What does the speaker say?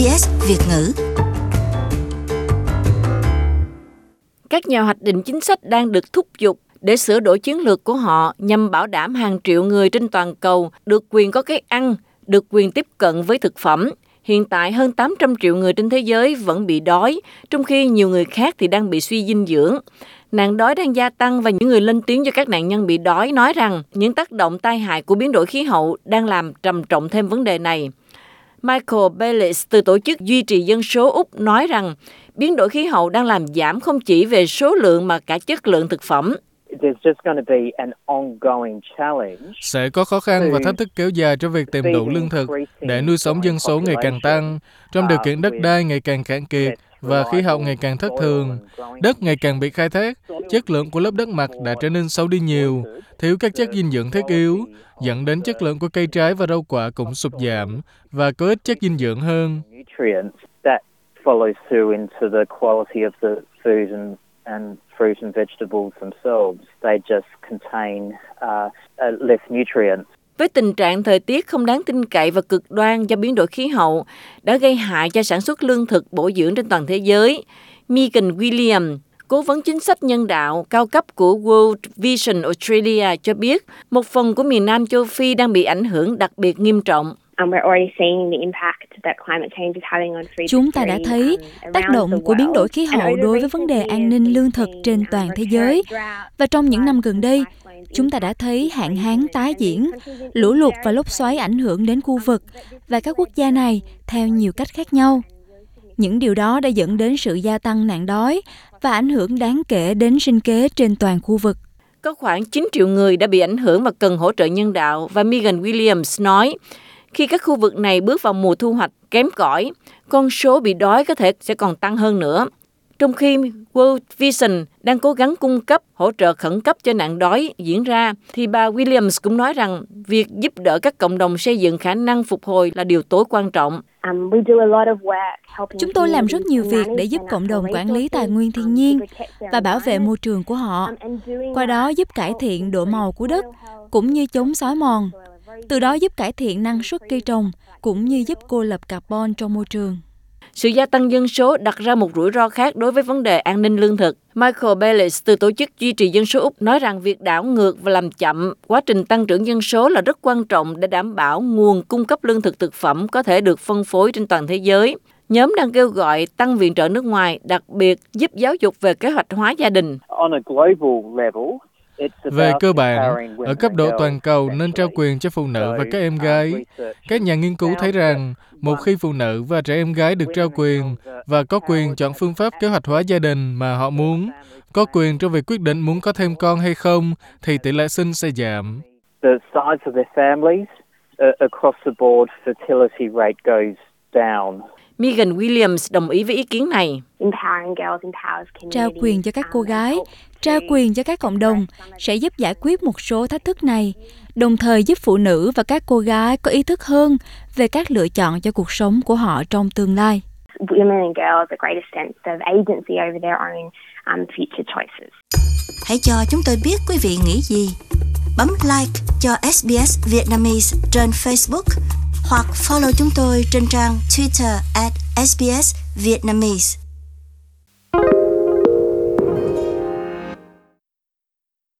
SBS Việt ngữ. Các nhà hoạch định chính sách đang được thúc giục để sửa đổi chiến lược của họ nhằm bảo đảm hàng triệu người trên toàn cầu được quyền có cái ăn, được quyền tiếp cận với thực phẩm. Hiện tại hơn 800 triệu người trên thế giới vẫn bị đói, trong khi nhiều người khác thì đang bị suy dinh dưỡng. Nạn đói đang gia tăng và những người lên tiếng cho các nạn nhân bị đói nói rằng những tác động tai hại của biến đổi khí hậu đang làm trầm trọng thêm vấn đề này. Michael Baylis từ Tổ chức Duy trì Dân số Úc nói rằng biến đổi khí hậu đang làm giảm không chỉ về số lượng mà cả chất lượng thực phẩm. Sẽ có khó khăn và thách thức kéo dài cho việc tìm đủ lương thực để nuôi sống dân số ngày càng tăng, trong điều kiện đất đai ngày càng cạn kiệt và khí hậu ngày càng thất thường. Đất ngày càng bị khai thác, chất lượng của lớp đất mặt đã trở nên xấu đi nhiều, thiếu các chất dinh dưỡng thiết yếu, dẫn đến chất lượng của cây trái và rau quả cũng sụt giảm và có ít chất dinh dưỡng hơn. and fruit and vegetables themselves. They just contain uh, uh, less nutrients. Với tình trạng thời tiết không đáng tin cậy và cực đoan do biến đổi khí hậu đã gây hại cho sản xuất lương thực bổ dưỡng trên toàn thế giới, Megan William, cố vấn chính sách nhân đạo cao cấp của World Vision Australia cho biết một phần của miền Nam châu Phi đang bị ảnh hưởng đặc biệt nghiêm trọng. Um, Chúng ta đã thấy um, tác động của biến đổi khí hậu đối với vấn đề an ninh lương thực trên toàn thế giới. Và trong những năm gần đây, chúng ta đã thấy hạn hán tái diễn, lũ lụt và lốc xoáy ảnh hưởng đến khu vực và các quốc gia này theo nhiều cách khác nhau. Những điều đó đã dẫn đến sự gia tăng nạn đói và ảnh hưởng đáng kể đến sinh kế trên toàn khu vực. Có khoảng 9 triệu người đã bị ảnh hưởng và cần hỗ trợ nhân đạo và Megan Williams nói, khi các khu vực này bước vào mùa thu hoạch kém cỏi, con số bị đói có thể sẽ còn tăng hơn nữa. Trong khi World Vision đang cố gắng cung cấp hỗ trợ khẩn cấp cho nạn đói diễn ra, thì bà Williams cũng nói rằng việc giúp đỡ các cộng đồng xây dựng khả năng phục hồi là điều tối quan trọng. Um, Chúng tôi làm rất nhiều việc để giúp cộng đồng quản lý tài nguyên thiên nhiên và bảo vệ môi trường của họ, um, qua đó giúp cải thiện độ màu của đất cũng như chống xói mòn từ đó giúp cải thiện năng suất cây trồng cũng như giúp cô lập carbon trong môi trường. Sự gia tăng dân số đặt ra một rủi ro khác đối với vấn đề an ninh lương thực. Michael Bellis từ Tổ chức Duy trì Dân số Úc nói rằng việc đảo ngược và làm chậm quá trình tăng trưởng dân số là rất quan trọng để đảm bảo nguồn cung cấp lương thực thực phẩm có thể được phân phối trên toàn thế giới. Nhóm đang kêu gọi tăng viện trợ nước ngoài, đặc biệt giúp giáo dục về kế hoạch hóa gia đình. Về cơ bản, ở cấp độ toàn cầu nên trao quyền cho phụ nữ và các em gái. Các nhà nghiên cứu thấy rằng, một khi phụ nữ và trẻ em gái được trao quyền và có quyền chọn phương pháp kế hoạch hóa gia đình mà họ muốn, có quyền trong việc quyết định muốn có thêm con hay không, thì tỷ lệ sinh sẽ giảm. The size of their families, uh, across the board, fertility rate goes down. Megan Williams đồng ý với ý kiến này. Trao quyền cho các cô gái, trao quyền cho các cộng đồng sẽ giúp giải quyết một số thách thức này, đồng thời giúp phụ nữ và các cô gái có ý thức hơn về các lựa chọn cho cuộc sống của họ trong tương lai. Um, Hãy cho chúng tôi biết quý vị nghĩ gì. Bấm like cho SBS Vietnamese trên Facebook hoặc follow chúng tôi trên trang Twitter at SBS Vietnamese.